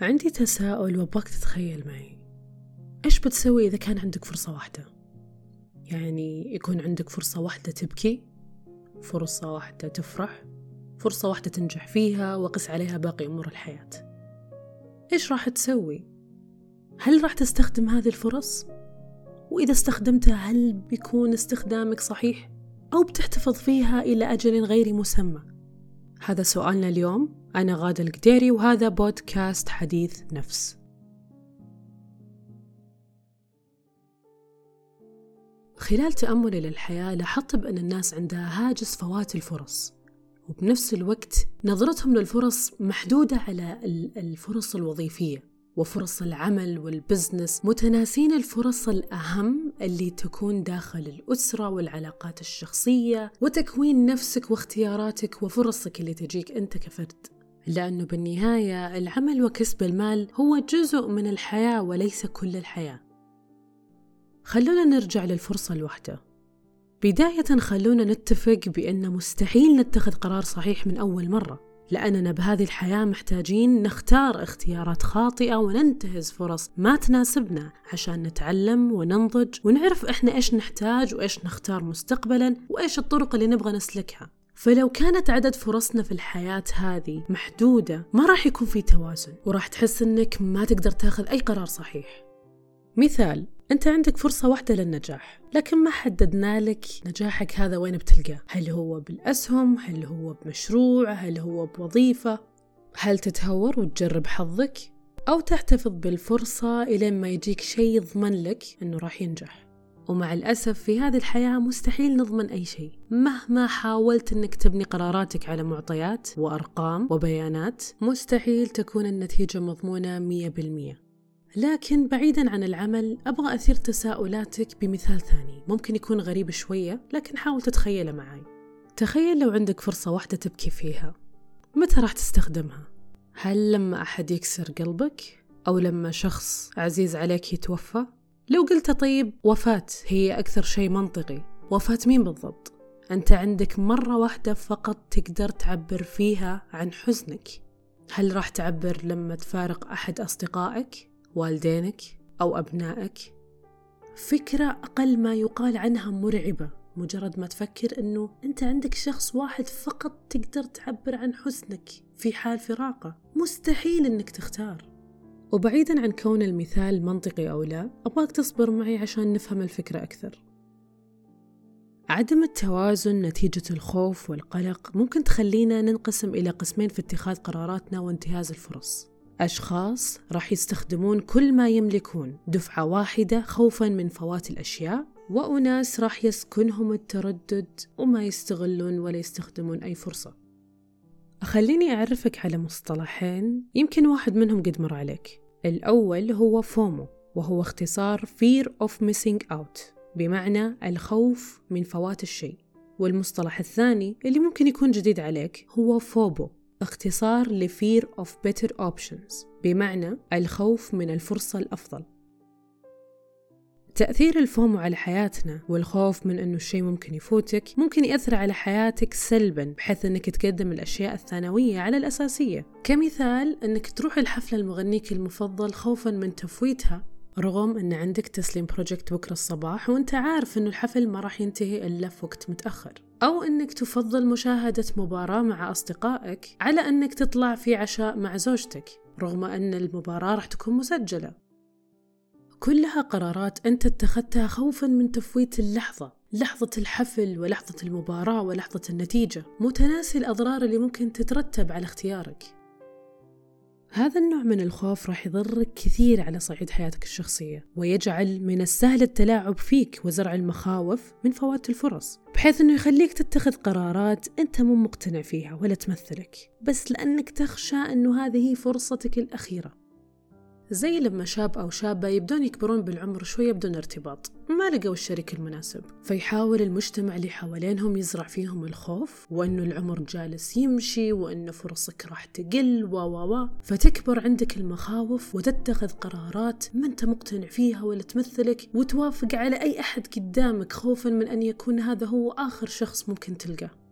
عندي تساؤل وأبغاك تتخيل معي إيش بتسوي إذا كان عندك فرصة واحدة؟ يعني يكون عندك فرصة واحدة تبكي فرصة واحدة تفرح فرصة واحدة تنجح فيها وقس عليها باقي أمور الحياة إيش راح تسوي؟ هل راح تستخدم هذه الفرص؟ وإذا استخدمتها هل بيكون استخدامك صحيح؟ أو بتحتفظ فيها إلى أجل غير مسمى؟ هذا سؤالنا اليوم أنا غادة القديري وهذا بودكاست حديث نفس. خلال تأملي للحياة لاحظت بأن الناس عندها هاجس فوات الفرص وبنفس الوقت نظرتهم للفرص محدودة على الفرص الوظيفية وفرص العمل وال business متناسين الفرص الأهم اللي تكون داخل الأسرة والعلاقات الشخصية وتكوين نفسك واختياراتك وفرصك اللي تجيك أنت كفرد. لأنه بالنهاية العمل وكسب المال هو جزء من الحياة وليس كل الحياة. خلونا نرجع للفرصة الواحدة. بداية خلونا نتفق بأن مستحيل نتخذ قرار صحيح من أول مرة. لأننا بهذه الحياة محتاجين نختار اختيارات خاطئة وننتهز فرص ما تناسبنا عشان نتعلم وننضج ونعرف إحنا إيش نحتاج وإيش نختار مستقبلا وإيش الطرق اللي نبغى نسلكها. فلو كانت عدد فرصنا في الحياة هذه محدودة ما راح يكون في توازن وراح تحس إنك ما تقدر تاخذ أي قرار صحيح. مثال أنت عندك فرصة واحدة للنجاح لكن ما حددنا لك نجاحك هذا وين بتلقاه. هل هو بالأسهم؟ هل هو بمشروع؟ هل هو بوظيفة؟ هل تتهور وتجرب حظك؟ أو تحتفظ بالفرصة إلين ما يجيك شيء يضمن لك أنه راح ينجح. ومع الأسف في هذه الحياة مستحيل نضمن أي شيء مهما حاولت أنك تبني قراراتك على معطيات وأرقام وبيانات مستحيل تكون النتيجة مضمونة مية بالمية لكن بعيدا عن العمل أبغى أثير تساؤلاتك بمثال ثاني ممكن يكون غريب شوية لكن حاول تتخيله معي تخيل لو عندك فرصة واحدة تبكي فيها متى راح تستخدمها؟ هل لما أحد يكسر قلبك؟ أو لما شخص عزيز عليك يتوفى؟ لو قلت طيب وفاة هي أكثر شيء منطقي وفاة مين بالضبط؟ أنت عندك مرة واحدة فقط تقدر تعبر فيها عن حزنك هل راح تعبر لما تفارق أحد أصدقائك؟ والدينك أو أبنائك فكرة أقل ما يقال عنها مرعبة مجرد ما تفكر أنه أنت عندك شخص واحد فقط تقدر تعبر عن حزنك في حال فراقه مستحيل أنك تختار وبعيدا عن كون المثال منطقي أو لا أبغاك تصبر معي عشان نفهم الفكرة أكثر. عدم التوازن نتيجة الخوف والقلق ممكن تخلينا ننقسم إلى قسمين في اتخاذ قراراتنا وانتهاز الفرص. أشخاص راح يستخدمون كل ما يملكون دفعة واحدة خوفا من فوات الأشياء وأناس راح يسكنهم التردد وما يستغلون ولا يستخدمون أي فرصة. خليني أعرفك على مصطلحين يمكن واحد منهم قد مر عليك. الأول هو فومو وهو اختصار Fear of Missing Out بمعنى الخوف من فوات الشيء. والمصطلح الثاني اللي ممكن يكون جديد عليك هو فوبو اختصار ل Fear of Better Options بمعنى الخوف من الفرصة الأفضل. تأثير الفومو على حياتنا والخوف من أنه الشيء ممكن يفوتك ممكن يأثر على حياتك سلبا بحيث أنك تقدم الأشياء الثانوية على الأساسية. كمثال أنك تروح الحفلة المغنيك المفضل خوفا من تفويتها رغم أن عندك تسليم بروجكت بكرة الصباح وأنت عارف أنه الحفل ما راح ينتهي إلا في وقت متأخر. أو أنك تفضل مشاهدة مباراة مع أصدقائك على أنك تطلع في عشاء مع زوجتك رغم أن المباراة راح تكون مسجلة. كلها قرارات أنت اتخذتها خوفا من تفويت اللحظة لحظة الحفل ولحظة المباراة ولحظة النتيجة متناسي الأضرار اللي ممكن تترتب على اختيارك. هذا النوع من الخوف راح يضرك كثير على صعيد حياتك الشخصية ويجعل من السهل التلاعب فيك وزرع المخاوف من فوات الفرص بحيث أنه يخليك تتخذ قرارات أنت مو مقتنع فيها ولا تمثلك بس لأنك تخشى أنه هذه فرصتك الأخيرة. زي لما شاب أو شابة يبدون يكبرون بالعمر شوية بدون ارتباط ما لقوا الشريك المناسب. فيحاول المجتمع اللي حوالينهم يزرع فيهم الخوف وأنه العمر جالس يمشي وأنه فرصك راح تقل و و و فتكبر عندك المخاوف وتتخذ قرارات ما أنت مقتنع فيها ولا تمثلك وتوافق على أي أحد قدامك خوفا من أن يكون هذا هو آخر شخص ممكن تلقاه.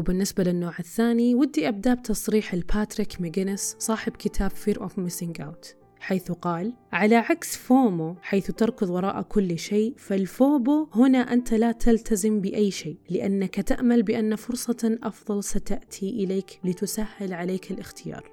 وبالنسبة للنوع الثاني ودي أبدأ بتصريح لباتريك ماكجينيس صاحب كتاب Fear of Missing Out حيث قال على عكس FOMO حيث تركض وراء كل شيء فال FOBO هنا أنت لا تلتزم بأي شيء لأنك تأمل بأن فرصة أفضل ستأتي إليك لتسهل عليك الاختيار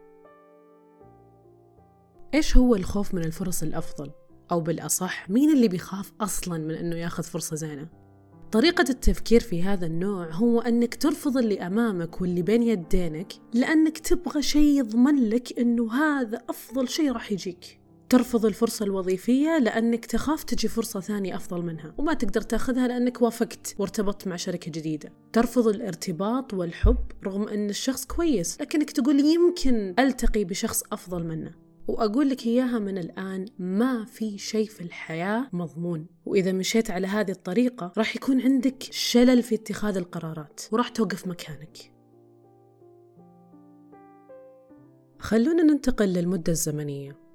إيش هو الخوف من الفرص الأفضل؟ أو بالأصح مين اللي بيخاف أصلا من أنه ياخذ فرصة زينة؟ طريقة التفكير في هذا النوع هو أنك ترفض اللي أمامك واللي بين يدينك لأنك تبغى شيء يضمن لك أنه هذا أفضل شيء راح يجيك. ترفض الفرصة الوظيفية لأنك تخاف تجي فرصة ثانية أفضل منها وما تقدر تأخذها لأنك وافقت وارتبطت مع شركة جديدة. ترفض الارتباط والحب رغم أن الشخص كويس لكنك تقول يمكن ألتقي بشخص أفضل منه. وأقول لك إياها من الآن ما في شيء في الحياة مضمون. وإذا مشيت على هذه الطريقة راح يكون عندك شلل في اتخاذ القرارات وراح توقف مكانك. خلونا ننتقل للمدة الزمنية.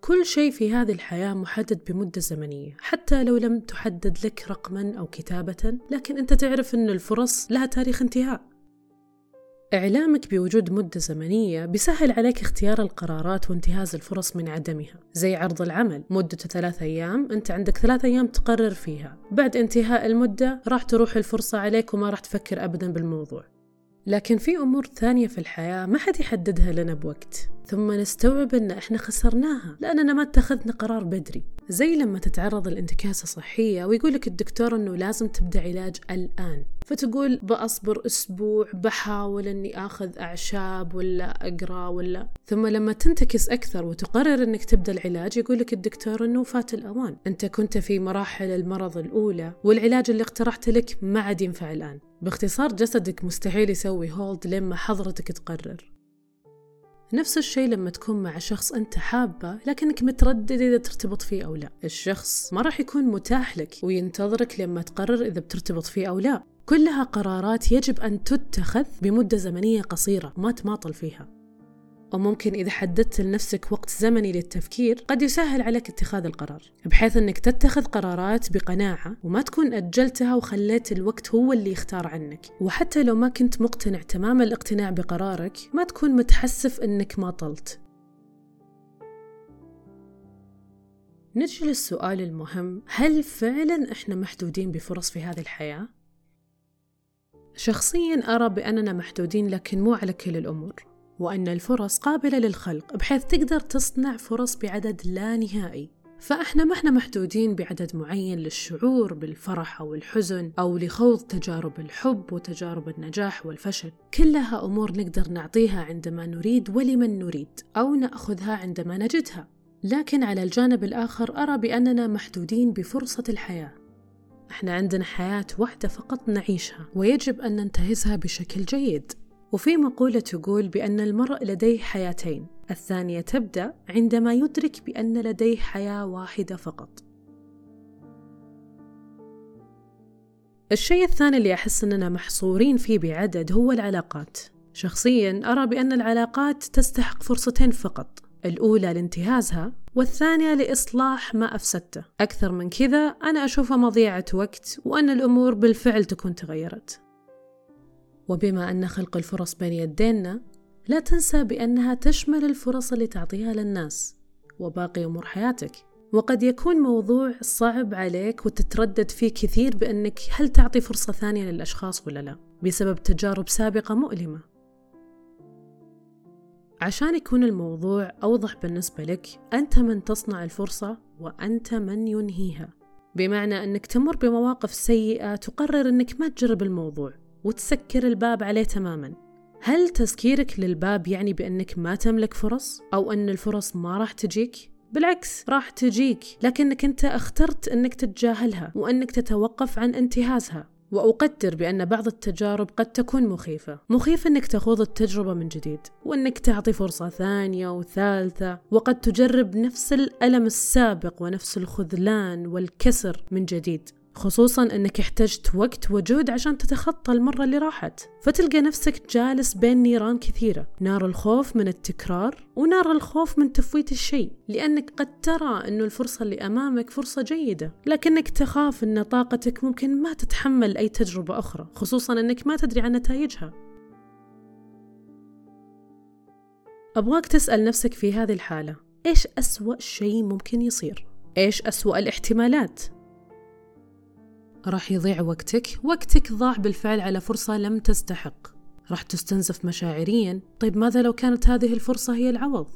كل شيء في هذه الحياة محدد بمدة زمنية حتى لو لم تحدد لك رقما أو كتابة لكن أنت تعرف أن الفرص لها تاريخ انتهاء. إعلامك بوجود مدة زمنية بيسهل عليك اختيار القرارات وانتهاز الفرص من عدمها. زي عرض العمل مدته ثلاث أيام أنت عندك ثلاث أيام تقرر فيها. بعد انتهاء المدة راح تروح الفرصة عليك وما راح تفكر أبدا بالموضوع. لكن في أمور ثانية في الحياة ما حد يحددها لنا بوقت. ثم نستوعب أن إحنا خسرناها لأننا ما اتخذنا قرار بدري. زي لما تتعرض لانتكاسة صحية ويقولك الدكتور أنه لازم تبدأ علاج الآن. فتقول بأصبر أسبوع بحاول أني أخذ أعشاب ولا أقرأ ولا. ثم لما تنتكس أكثر وتقرر أنك تبدأ العلاج يقولك الدكتور أنه فات الأوان. أنت كنت في مراحل المرض الأولى والعلاج اللي اقترحت لك ما عاد ينفع الآن. باختصار جسدك مستحيل يسوي هولد لما حضرتك تقرر. نفس الشيء لما تكون مع شخص أنت حابة لكنك متردد إذا ترتبط فيه أو لا. الشخص ما راح يكون متاح لك وينتظرك لما تقرر إذا بترتبط فيه أو لا. كلها قرارات يجب أن تتخذ بمدة زمنية قصيرة ما تماطل فيها. وممكن إذا حددت لنفسك وقت زمني للتفكير قد يسهل عليك اتخاذ القرار. بحيث أنك تتخذ قرارات بقناعة وما تكون أجلتها وخليت الوقت هو اللي يختار عنك. وحتى لو ما كنت مقتنع تمام الاقتناع بقرارك ما تكون متحسف أنك ما طلت. نجي للسؤال المهم هل فعلا إحنا محدودين بفرص في هذه الحياة؟ شخصيا أرى بأننا محدودين لكن مو على كل الأمور. وأن الفرص قابلة للخلق بحيث تقدر تصنع فرص بعدد لا نهائي. فإحنا ما إحنا محدودين بعدد معين للشعور بالفرح أو الحزن أو لخوض تجارب الحب وتجارب النجاح والفشل. كلها أمور نقدر نعطيها عندما نريد ولمن نريد أو نأخذها عندما نجدها. لكن على الجانب الآخر أرى بأننا محدودين بفرصة الحياة. إحنا عندنا حياة واحدة فقط نعيشها ويجب أن ننتهزها بشكل جيد. وفي مقولة تقول بأن المرء لديه حياتين. الثانية تبدأ عندما يدرك بأن لديه حياة واحدة فقط. الشيء الثاني اللي أحس أننا محصورين فيه بعدد هو العلاقات. شخصيا أرى بأن العلاقات تستحق فرصتين فقط الأولى لانتهازها والثانية لإصلاح ما أفسدته. أكثر من كذا أنا أشوفها مضيعة وقت وأن الأمور بالفعل تكون تغيرت. وبما أن خلق الفرص بين يدينا لا تنسى بأنها تشمل الفرص اللي تعطيها للناس وباقي أمور حياتك. وقد يكون موضوع صعب عليك وتتردد فيه كثير بأنك هل تعطي فرصة ثانية للأشخاص ولا لا بسبب تجارب سابقة مؤلمة. عشان يكون الموضوع أوضح بالنسبة لك أنت من تصنع الفرصة وأنت من ينهيها. بمعنى أنك تمر بمواقف سيئة تقرر أنك ما تجرب الموضوع. وتسكر الباب عليه تماما. هل تسكيرك للباب يعني بأنك ما تملك فرص؟ أو أن الفرص ما راح تجيك؟ بالعكس راح تجيك لكنك أنت اخترت أنك تتجاهلها وأنك تتوقف عن انتهازها. وأقدر بأن بعض التجارب قد تكون مخيفة. مخيف أنك تخوض التجربة من جديد وأنك تعطي فرصة ثانية وثالثة وقد تجرب نفس الألم السابق ونفس الخذلان والكسر من جديد. خصوصا أنك احتجت وقت وجهد عشان تتخطى المرة اللي راحت فتلقى نفسك جالس بين نيران كثيرة نار الخوف من التكرار ونار الخوف من تفويت الشيء لأنك قد ترى أنه الفرصة اللي أمامك فرصة جيدة لكنك تخاف أن طاقتك ممكن ما تتحمل أي تجربة أخرى خصوصا أنك ما تدري عن نتائجها أبغاك تسأل نفسك في هذه الحالة إيش أسوأ شيء ممكن يصير؟ إيش أسوأ الاحتمالات؟ راح يضيع وقتك. وقتك ضاع بالفعل على فرصة لم تستحق. راح تستنزف مشاعريا. طيب ماذا لو كانت هذه الفرصة هي العوض؟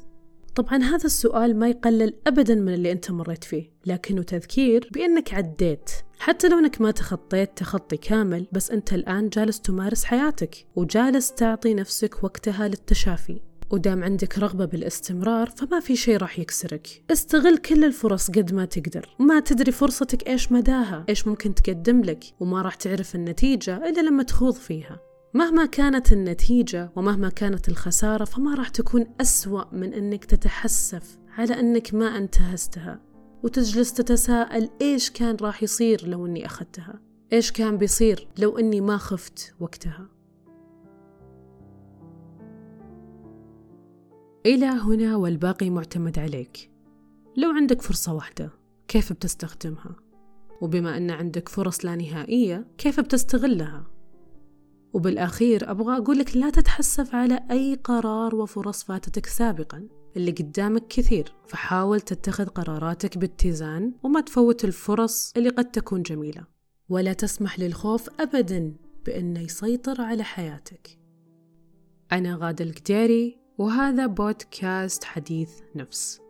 طبعا هذا السؤال ما يقلل أبدا من اللي أنت مريت فيه. لكنه تذكير بأنك عديت. حتى لو أنك ما تخطيت تخطي كامل بس أنت الآن جالس تمارس حياتك. وجالس تعطي نفسك وقتها للتشافي. ودام عندك رغبة بالاستمرار فما في شيء راح يكسرك. استغل كل الفرص قد ما تقدر. ما تدري فرصتك إيش مداها إيش ممكن تقدم لك وما راح تعرف النتيجة إلا لما تخوض فيها. مهما كانت النتيجة ومهما كانت الخسارة فما راح تكون أسوأ من أنك تتحسف على أنك ما انتهزتها. وتجلس تتساءل إيش كان راح يصير لو أني أخذتها؟ إيش كان بيصير لو أني ما خفت وقتها؟ إلى هنا والباقي معتمد عليك. لو عندك فرصة واحدة كيف بتستخدمها؟ وبما أن عندك فرص لا نهائية كيف بتستغلها؟ وبالأخير أبغى أقولك لا تتحسف على أي قرار وفرص فاتتك سابقا اللي قدامك كثير. فحاول تتخذ قراراتك باتزان وما تفوت الفرص اللي قد تكون جميلة. ولا تسمح للخوف أبدا بأنه يسيطر على حياتك. أنا غادة القديري. وهذا بودكاست حديث نفس.